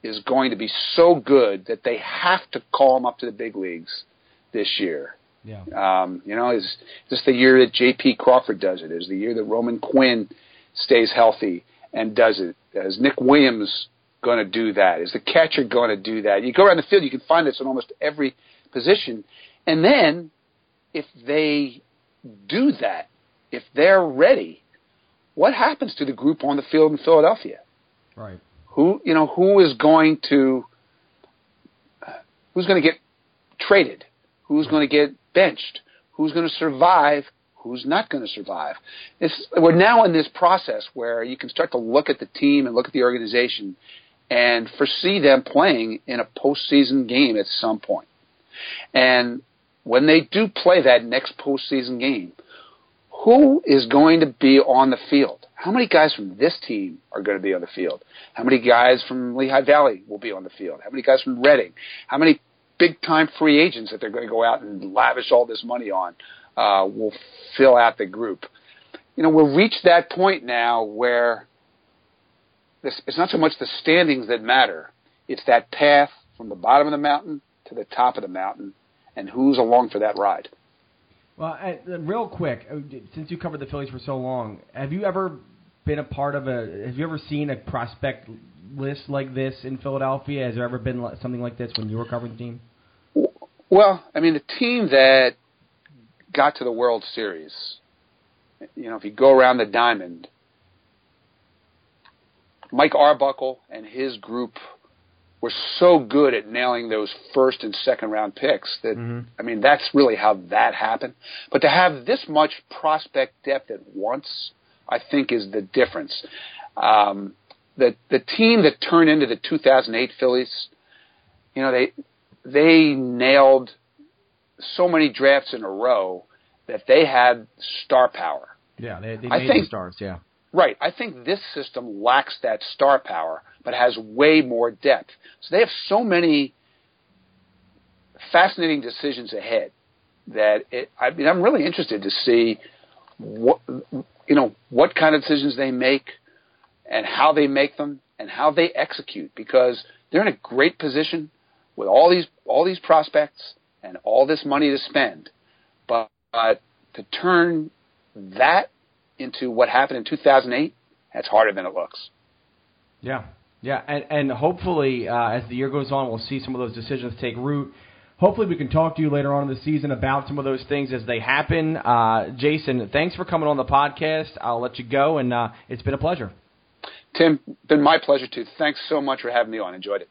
[SPEAKER 3] is going to be so good that they have to call them up to the big leagues this year?
[SPEAKER 1] Yeah.
[SPEAKER 3] Um, you know, is, is this the year that J.P. Crawford does it? Is the year that Roman Quinn stays healthy and does it? Is Nick Williams going to do that? Is the catcher going to do that? You go around the field, you can find this in almost every position. And then, if they do that, if they're ready, what happens to the group on the field in Philadelphia?
[SPEAKER 1] Right.
[SPEAKER 3] Who you know who is going to who's going to get traded? Who's going to get benched? Who's going to survive? Who's not going to survive? It's, we're now in this process where you can start to look at the team and look at the organization and foresee them playing in a postseason game at some point. And when they do play that next postseason game, who is going to be on the field? How many guys from this team are going to be on the field? How many guys from Lehigh Valley will be on the field? How many guys from Reading? How many big time free agents that they're going to go out and lavish all this money on uh, will fill out the group. You know, we've reached that point now where this, it's not so much the standings that matter; it's that path from the bottom of the mountain to the top of the mountain, and who's along for that ride.
[SPEAKER 1] Well, real quick, uh, since you covered the Phillies for so long, have you ever been a part of a? Have you ever seen a prospect list like this in Philadelphia? Has there ever been something like this when you were covering the team?
[SPEAKER 3] Well, I mean, the team that got to the World Series, you know, if you go around the diamond, Mike Arbuckle and his group were so good at nailing those first and second round picks that mm-hmm. I mean that's really how that happened. But to have this much prospect depth at once, I think is the difference. Um, the the team that turned into the 2008 Phillies, you know they they nailed so many drafts in a row that they had star power.
[SPEAKER 1] Yeah, they, they made I think, the stars. Yeah,
[SPEAKER 3] right. I think this system lacks that star power but has way more depth. So they have so many fascinating decisions ahead that it, I mean, I'm really interested to see what you know what kind of decisions they make and how they make them and how they execute because they're in a great position with all these all these prospects and all this money to spend, but, but to turn that into what happened in 2008, that's harder than it looks.
[SPEAKER 1] Yeah, yeah, and, and hopefully, uh, as the year goes on, we'll see some of those decisions take root. Hopefully, we can talk to you later on in the season about some of those things as they happen. Uh, Jayson, thanks for coming on the podcast. I'll let you go, and uh, it's been a pleasure.
[SPEAKER 3] Tim, been my pleasure too. Thanks so much for having me on. Enjoyed it.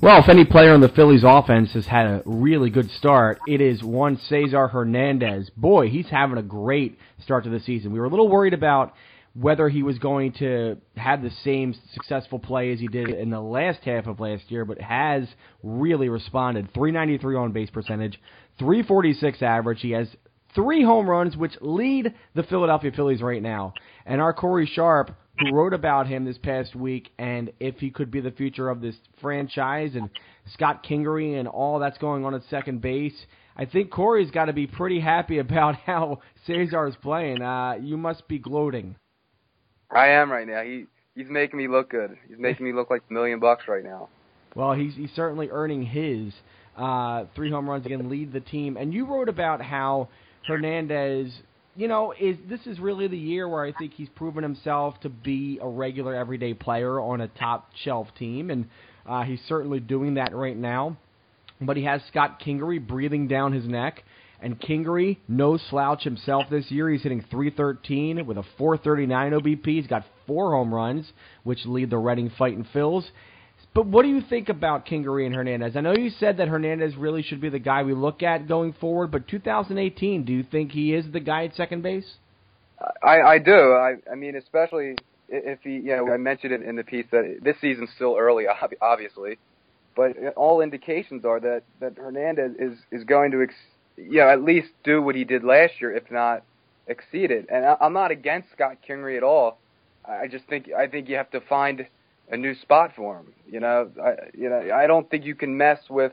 [SPEAKER 1] Well, if any player in the Phillies offense has had a really good start, it is one Cesar Hernandez. Boy, he's having a great start to the season. We were a little worried about whether he was going to have the same successful play as he did in the last half of last year, but has really responded. 393 on base percentage, 346 average. He has three home runs, which lead the Philadelphia Phillies right now. And our Corey Sharp, who wrote about him this past week, and if he could be the future of this franchise, and Scott Kingery and all that's going on at second base. I think Corey's got to be pretty happy about how Cesar is playing. Uh, you must be gloating.
[SPEAKER 2] I am right now. He he's making me look good. He's making me look like a million bucks right now.
[SPEAKER 1] Well, he's he's certainly earning his uh, three home runs again, lead the team. And you wrote about how Hernandez, you know, is this is really the year where I think he's proven himself to be a regular everyday player on a top shelf team, and uh, he's certainly doing that right now. But he has Scott Kingery breathing down his neck. And Kingery, no slouch himself this year. He's hitting 313 with a 439 OBP. He's got four home runs, which lead the Reading Fighting Phils. But what do you think about Kingery and Hernandez? I know you said that Hernandez really should be the guy we look at going forward, but 2018, do you think he is the guy at second base?
[SPEAKER 2] I, I do. I, I mean, especially if he, you know, I mentioned it in the piece that this season's still early, obviously, but all indications are that that Hernandez is is going to ex- you know, at least do what he did last year, if not exceed it. And I, I'm not against Scott Kingery at all. I just think I think you have to find a new spot for him. You know, I, you know, I don't think you can mess with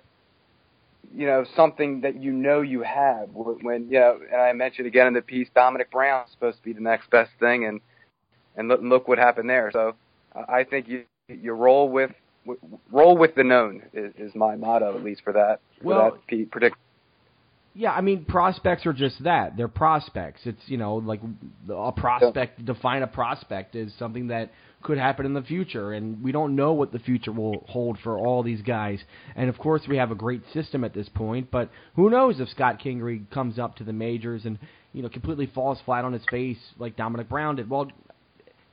[SPEAKER 2] you know something that you know you have. When you know, and I mentioned again in the piece, Domonic Brown's supposed to be the next best thing, and and look, look what happened there. So I think you you roll with roll with the known is, is my motto at least for that for
[SPEAKER 1] well,
[SPEAKER 2] that predict
[SPEAKER 1] yeah, I mean prospects are just that. They're prospects. It's you know like a prospect. Yeah. Define a prospect is something that could happen in the future, and we don't know what the future will hold for all these guys. And of course, we have a great system at this point, but who knows if Scott Kingery comes up to the majors and you know completely falls flat on his face like Domonic Brown did. Well,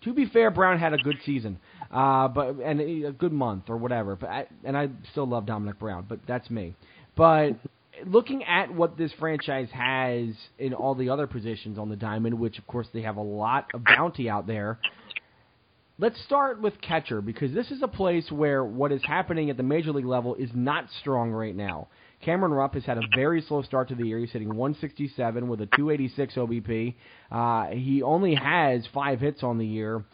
[SPEAKER 1] to be fair, Brown had a good season, uh, but and a good month or whatever. But I, and I still love Domonic Brown, but that's me. But looking at what this franchise has in all the other positions on the diamond, which of course they have a lot of bounty out there. Let's start with catcher because this is a place where what is happening at the major league level is not strong right now. Cameron Rupp has had a very slow start to the year. He's hitting 167 with a 286 OBP. Uh, he only has five hits on the year.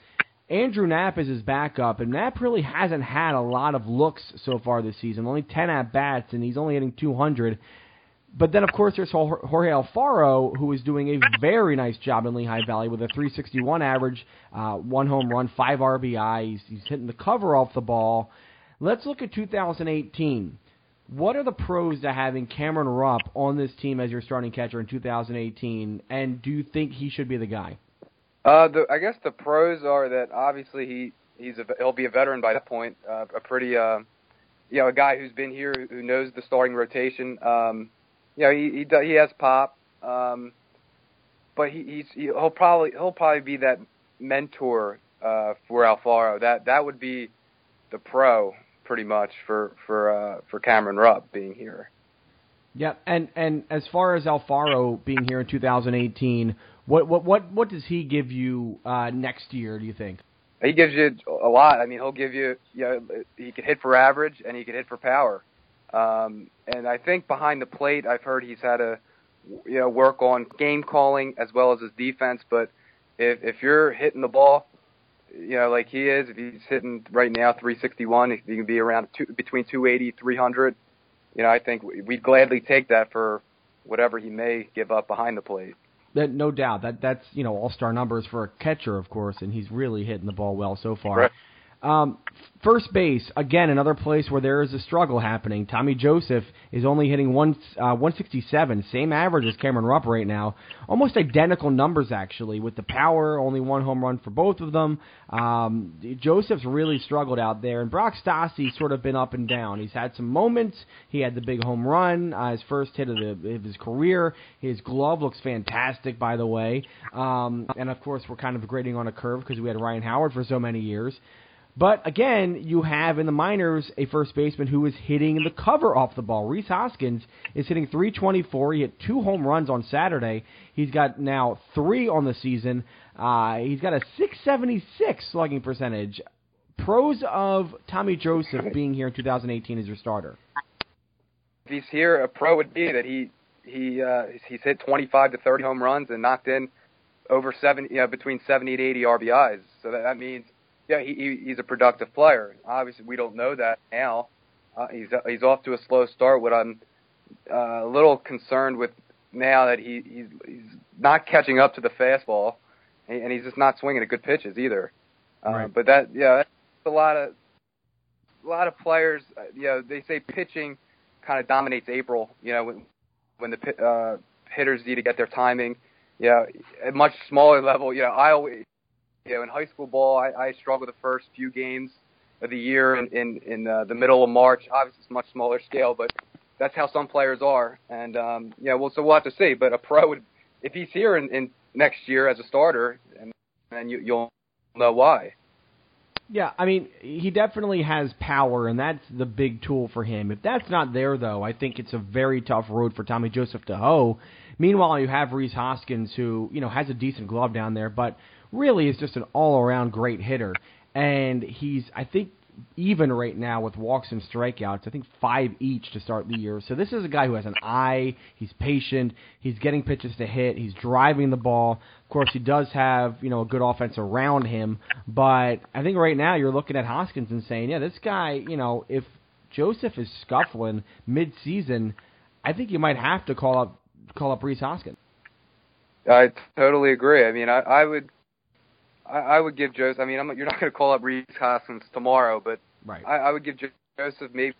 [SPEAKER 1] Andrew Knapp is his backup, and Knapp really hasn't had a lot of looks so far this season. Only 10 at bats, and he's only hitting 200. But then, of course, there's Jorge Alfaro, who is doing a very nice job in Lehigh Valley with a 361 average, uh, one home run, five RBI. He's, he's hitting the cover off the ball. Let's look at 2018. What are the pros to having Cameron Rupp on this team as your starting catcher in 2018? And do you think he should be the guy?
[SPEAKER 2] Uh, the, I guess the pros are that obviously he he's a, he'll be a veteran by that point, uh, a pretty uh, you know a guy who's been here who knows the starting rotation. Um, you know he he, he has pop, um, but he, he's he'll probably he'll probably be that mentor uh, for Alfaro. That that would be the pro pretty much for for uh, for Cameron Rupp being here.
[SPEAKER 1] Yeah, and and as far as Alfaro being here in 2018, what what what what does he give you uh, next year? Do you think?
[SPEAKER 2] He gives you a lot. I mean, he'll give you, you know, he can hit for average and he can hit for power. Um, and I think behind the plate, I've heard he's had to, you know, work on game calling as well as his defense. But if if you're hitting the ball, you know, like he is, if he's hitting right now 361, he can be around two, between 280, 300. You know, I think we'd gladly take that for whatever he may give up behind the plate.
[SPEAKER 1] That no doubt that that's you know all star numbers for a catcher, of course, and he's really hitting the ball well so far.
[SPEAKER 2] Right.
[SPEAKER 1] Um, first base, again, another place where there is a struggle happening. Tommy Joseph is only hitting one, uh, 167, same average as Cameron Rupp right now. Almost identical numbers, actually, with the power, only one home run for both of them. Um, Joseph's really struggled out there, and Brock Stassi's sort of been up and down. He's had some moments. He had the big home run, uh, his first hit of, the, of his career. His glove looks fantastic, by the way. Um, and, of course, we're kind of grading on a curve because we had Ryan Howard for so many years. But again, you have in the minors a first baseman who is hitting the cover off the ball. Rhys Hoskins is hitting 324. He hit two home runs on Saturday. He's got now three on the season. Uh, he's got a 676 slugging percentage. Pros of Tommy Joseph being here in 2018 as your starter.
[SPEAKER 2] If he's here, a pro would be that he he uh, he's hit 25 to 30 home runs and knocked in over 70, you know, between 70 to 80 RBIs. So that, that means yeah, he, he's a productive player. Obviously, we don't know that now. Uh, he's he's off to a slow start. What I'm uh, a little concerned with now that he he's he's not catching up to the fastball, and, and he's just not swinging at good pitches either. Uh, right. But that yeah, that's a lot of a lot of players. Uh, you know, they say pitching kind of dominates April. You know, when when the uh, hitters need to get their timing. Yeah, at much smaller level. You know, I always you know, in high school ball, I, I struggled the first few games of the year in in, in uh, the middle of March. Obviously, it's much smaller scale, but that's how some players are. And um, yeah, well, so we'll have to see. But a pro would, if he's here in, in next year as a starter, and and you, you'll know why.
[SPEAKER 1] Yeah, I mean, he definitely has power, and that's the big tool for him. If that's not there, though, I think it's a very tough road for Tommy Joseph to hoe. Meanwhile, you have Rhys Hoskins, who you know has a decent glove down there, but really is just an all around great hitter. And he's, I think, even right now with walks and strikeouts. I think five each to start the year. So this is a guy who has an eye. He's patient. He's getting pitches to hit. He's driving the ball. Of course, he does have you know a good offense around him. But I think right now you're looking at Hoskins and saying, yeah, this guy, you know, if Joseph is scuffling mid-season, I think you might have to call up call up Rhys Hoskins.
[SPEAKER 2] I totally agree. I mean, I, I would I, I would give Joseph. I mean, I'm, you're not going to call up Rhys Hoskins tomorrow, but
[SPEAKER 1] right.
[SPEAKER 2] I, I would give Joseph maybe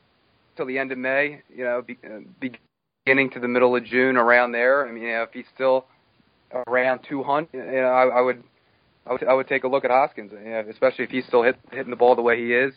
[SPEAKER 2] till the end of May. You know, be, uh, beginning to the middle of June, around there. I mean, you know, if he's still around 200, you know, I, I would. I would, I would take a look at Hoskins, you know, especially if he's still hit, hitting the ball the way he is.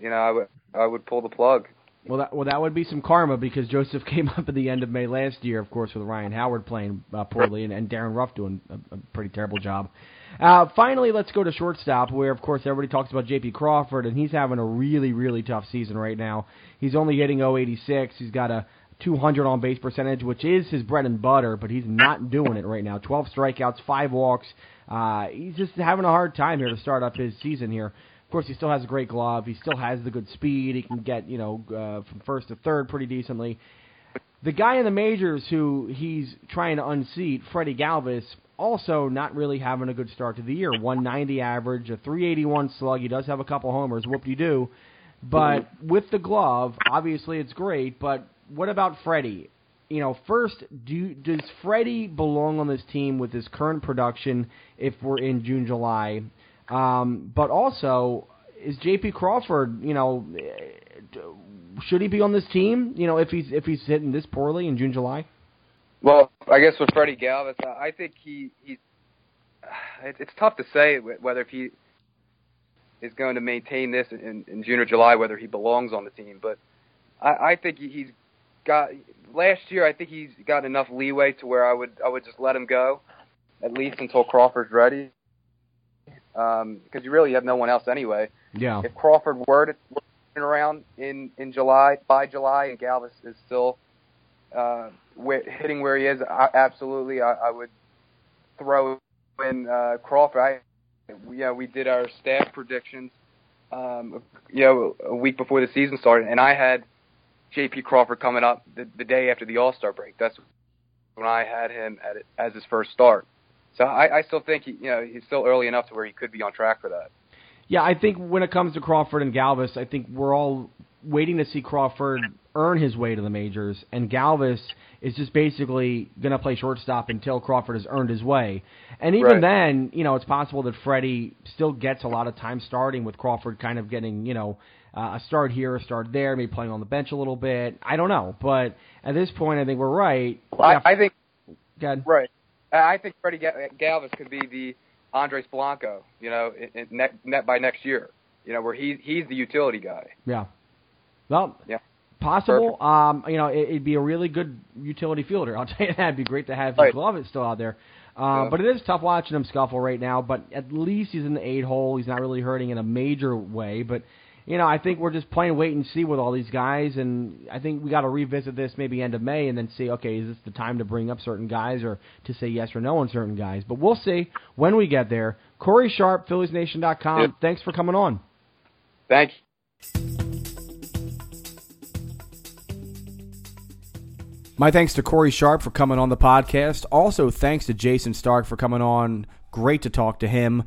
[SPEAKER 2] You know, I would I would pull the plug.
[SPEAKER 1] Well, that, well, that would be some karma because Joseph came up at the end of May last year, of course, with Ryan Howard playing uh, poorly and, and Darin Ruf doing a, a pretty terrible job. Uh, finally, let's go to shortstop, where of course everybody talks about J.P. Crawford, and he's having a really, really tough season right now. He's only hitting 086. He's got a 200 on base percentage, which is his bread and butter, but he's not doing it right now. 12 strikeouts, five walks. Uh, he's just having a hard time here to start up his season here. Of course, he still has a great glove. He still has the good speed. He can get you know uh, from first to third pretty decently. The guy in the majors who he's trying to unseat, Freddie Galvis, also not really having a good start to the year. 190 average, a 381 slug. He does have a couple homers. Whoop de doo. But with the glove, obviously it's great. But what about Freddie? You know, first, do does Freddie belong on this team with his current production? If we're in June, July, um, but also is J.P. Crawford? You know, should he be on this team? You know, if he's if he's hitting this poorly in June, July.
[SPEAKER 2] Well, I guess with Freddie Galvis, I think he he's. It's tough to say whether if he is going to maintain this in, in June or July, whether he belongs on the team. But I, I think he's got last year. I think he's got enough leeway to where I would I would just let him go, at least until Crawford's ready. Because um, you really have no one else anyway.
[SPEAKER 1] Yeah.
[SPEAKER 2] If Crawford were to turn around in in July by July and Galvis is still uh, hitting where he is, I, absolutely, I, I would throw in uh, Crawford. I know, we did our staff predictions, um, you know, a week before the season started, and I had J.P. Crawford coming up the, the day after the All Star break. That's when I had him at it, as his first start. So I, I still think he, you know he's still early enough to where he could be on track for that.
[SPEAKER 1] Yeah, I think when it comes to Crawford and Galvis, I think we're all waiting to see Crawford earn his way to the majors, and Galvis is just basically going to play shortstop until Crawford has earned his way. And even
[SPEAKER 2] right.
[SPEAKER 1] then, you know, it's possible that Freddie still gets a lot of time starting with Crawford kind of getting, you know, uh, a start here, a start there, maybe playing on the bench a little bit. I don't know, but at this point, I think we're right.
[SPEAKER 2] Well, yeah, I, I think.
[SPEAKER 1] Good.
[SPEAKER 2] Right. I think Freddie Galvis could be the Andres Blanco, you know, in, in net, net by next year. You know, where he he's the utility guy.
[SPEAKER 1] Yeah. Well,
[SPEAKER 2] yeah.
[SPEAKER 1] Possible. Um, you know, it, would be a really good utility fielder. I'll tell you that. It'd be great to have
[SPEAKER 2] right.
[SPEAKER 1] glove still out there. Um,
[SPEAKER 2] yeah.
[SPEAKER 1] But it is tough watching him scuffle right now. But at least he's in the eight hole. He's not really hurting in a major way. But you know, I think we're just playing wait and see with all these guys, and I think we got to revisit this maybe end of May and then see, okay, is this the time to bring up certain guys or to say yes or no on certain guys? But we'll see when we get there. Corey Sharp, PhilliesNation.com.
[SPEAKER 2] Yep.
[SPEAKER 1] Thanks for coming on.
[SPEAKER 2] Thank you.
[SPEAKER 1] My thanks to Corey Sharp for coming on the podcast. Also, thanks to Jayson Stark for coming on. Great to talk to him.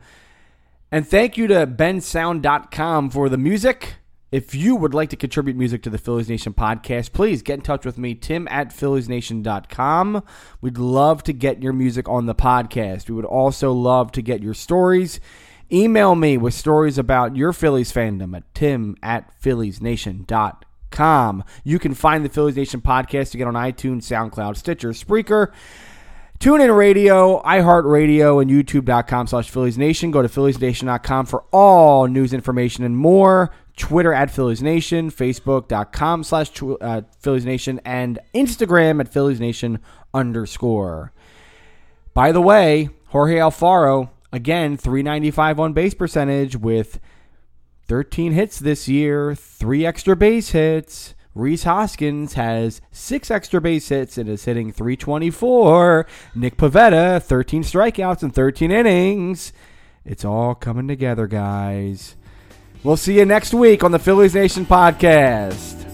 [SPEAKER 1] And thank you to bensound.com for the music. If you would like to contribute music to the Phillies Nation podcast, please get in touch with me, tim at philliesnation.com. We'd love to get your music on the podcast. We would also love to get your stories. Email me with stories about your Phillies fandom at tim at philliesnation.com. You can find the Phillies Nation podcast to get on iTunes, SoundCloud, Stitcher, Spreaker, TuneIn Radio, iHeartRadio, and YouTube.com slash Phillies Nation. Go to PhilliesNation.com for all news information and more. Twitter at Phillies Nation, Facebook.com slash uh, Phillies Nation, and Instagram at Phillies Nation underscore. By the way, Jorge Alfaro, again, 395 on base percentage with 13 hits this year, three extra base hits. Rhys Hoskins has six extra base hits and is hitting 324. Nick Pivetta, 13 strikeouts and 13 innings. It's all coming together, guys. We'll see you next week on the Phillies Nation podcast.